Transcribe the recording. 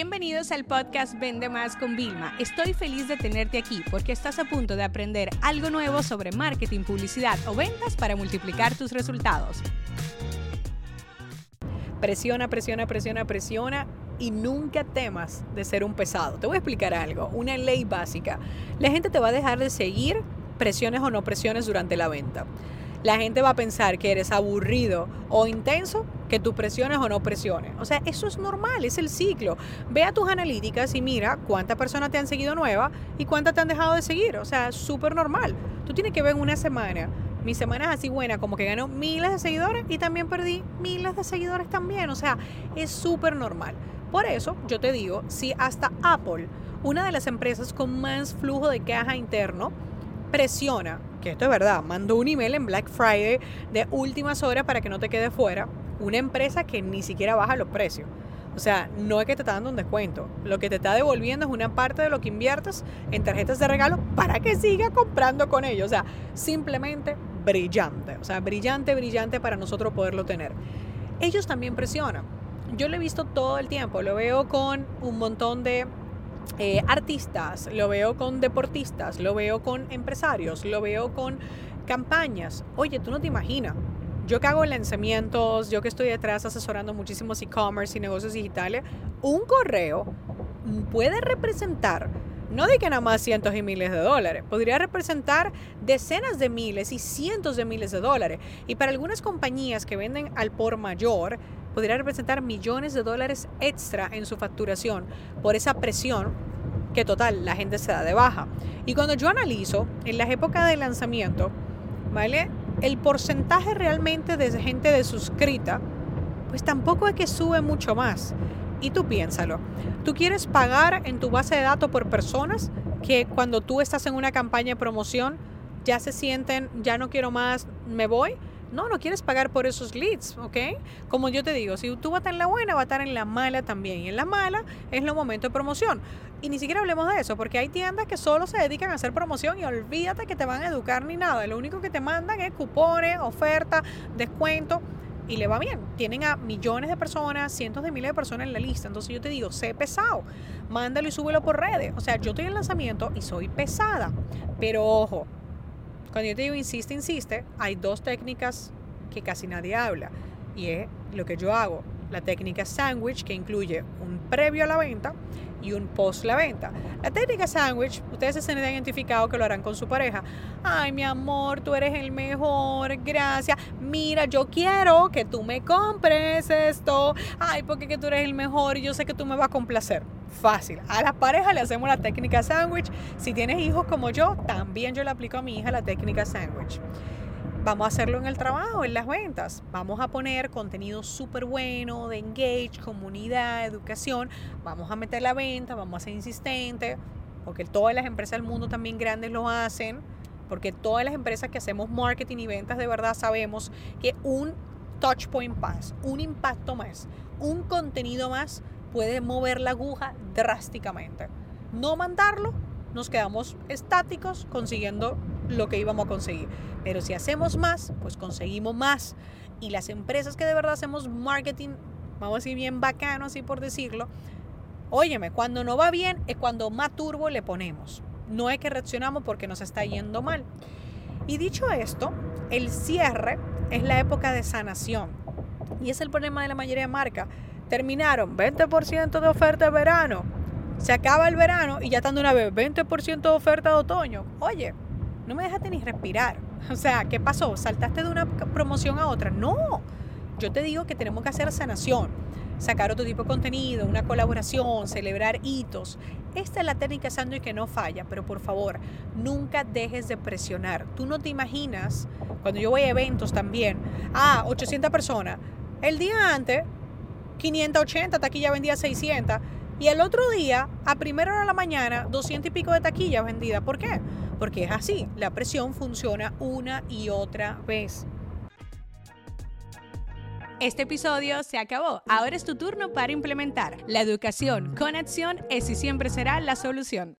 Bienvenidos al podcast Vende Más con Vilma. Estoy feliz de tenerte aquí porque estás a punto de aprender algo nuevo sobre marketing, publicidad o ventas para multiplicar tus resultados. Presiona, presiona, presiona, presiona y nunca temas de ser un pesado. Te voy a explicar algo, una ley básica. La gente te va a dejar de seguir presiones o no presiones durante la venta la gente va a pensar que eres aburrido o intenso, que tú presiones o no presiones. O sea, eso es normal, es el ciclo. Ve a tus analíticas y mira cuántas personas te han seguido nuevas y cuántas te han dejado de seguir. O sea, súper normal. Tú tienes que ver en una semana. Mi semana es así buena, como que ganó miles de seguidores y también perdí miles de seguidores también. O sea, es súper normal. Por eso yo te digo, si hasta Apple, una de las empresas con más flujo de caja interno, presiona, que esto es verdad, mandó un email en Black Friday de últimas horas para que no te quede fuera, una empresa que ni siquiera baja los precios. O sea, no es que te está dando un descuento. Lo que te está devolviendo es una parte de lo que inviertes en tarjetas de regalo para que siga comprando con ellos. O sea, simplemente brillante. O sea, brillante, brillante para nosotros poderlo tener. Ellos también presionan. Yo lo he visto todo el tiempo. Lo veo con un montón de eh, artistas, lo veo con deportistas, lo veo con empresarios, lo veo con campañas. Oye, tú no te imaginas. Yo que hago lanzamientos, yo que estoy detrás asesorando muchísimos e-commerce y negocios digitales, un correo puede representar, no de que nada más cientos y miles de dólares, podría representar decenas de miles y cientos de miles de dólares. Y para algunas compañías que venden al por mayor, podría representar millones de dólares extra en su facturación por esa presión que total la gente se da de baja. Y cuando yo analizo en las épocas de lanzamiento, ¿vale? El porcentaje realmente de gente de suscrita, pues tampoco es que sube mucho más. Y tú piénsalo, tú quieres pagar en tu base de datos por personas que cuando tú estás en una campaña de promoción ya se sienten, ya no quiero más, me voy. No, no quieres pagar por esos leads, ¿ok? Como yo te digo, si tú vas a estar en la buena, va a estar en la mala también. Y en la mala es los momentos de promoción. Y ni siquiera hablemos de eso, porque hay tiendas que solo se dedican a hacer promoción y olvídate que te van a educar ni nada. Lo único que te mandan es cupones, ofertas, descuentos y le va bien. Tienen a millones de personas, cientos de miles de personas en la lista. Entonces yo te digo, sé pesado, mándalo y súbelo por redes. O sea, yo estoy en lanzamiento y soy pesada. Pero ojo, cuando yo te digo insiste, insiste, hay dos técnicas que casi nadie habla. Y es lo que yo hago, la técnica sandwich, que incluye un previo a la venta y un post la venta. La técnica sandwich, ustedes se han identificado que lo harán con su pareja. Ay, mi amor, tú eres el mejor, gracias. Mira, yo quiero que tú me compres esto. Ay, porque que tú eres el mejor y yo sé que tú me vas a complacer. Fácil. A las parejas le hacemos la técnica sandwich. Si tienes hijos como yo, también yo le aplico a mi hija la técnica sandwich. Vamos a hacerlo en el trabajo, en las ventas. Vamos a poner contenido súper bueno de engage, comunidad, educación. Vamos a meter la venta, vamos a ser insistentes, porque todas las empresas del mundo también grandes lo hacen, porque todas las empresas que hacemos marketing y ventas de verdad sabemos que un touch point más, un impacto más, un contenido más puede mover la aguja drásticamente. No mandarlo, nos quedamos estáticos consiguiendo lo que íbamos a conseguir. Pero si hacemos más, pues conseguimos más. Y las empresas que de verdad hacemos marketing, vamos a decir bien bacano, así por decirlo, óyeme, cuando no va bien es cuando más turbo le ponemos. No es que reaccionamos porque nos está yendo mal. Y dicho esto, el cierre es la época de sanación. Y es el problema de la mayoría de marcas. Terminaron 20% de oferta de verano. Se acaba el verano y ya están de una vez 20% de oferta de otoño. Oye, no me dejaste ni respirar. O sea, ¿qué pasó? ¿Saltaste de una promoción a otra? No, yo te digo que tenemos que hacer sanación, sacar otro tipo de contenido, una colaboración, celebrar hitos. Esta es la técnica y que no falla, pero por favor, nunca dejes de presionar. Tú no te imaginas, cuando yo voy a eventos también, ah, 800 personas. El día antes, 580, taquilla vendía 600. Y el otro día, a primera hora de la mañana, 200 y pico de taquillas vendidas. ¿Por qué? Porque es así, la presión funciona una y otra vez. Este episodio se acabó. Ahora es tu turno para implementar. La educación con acción es y siempre será la solución.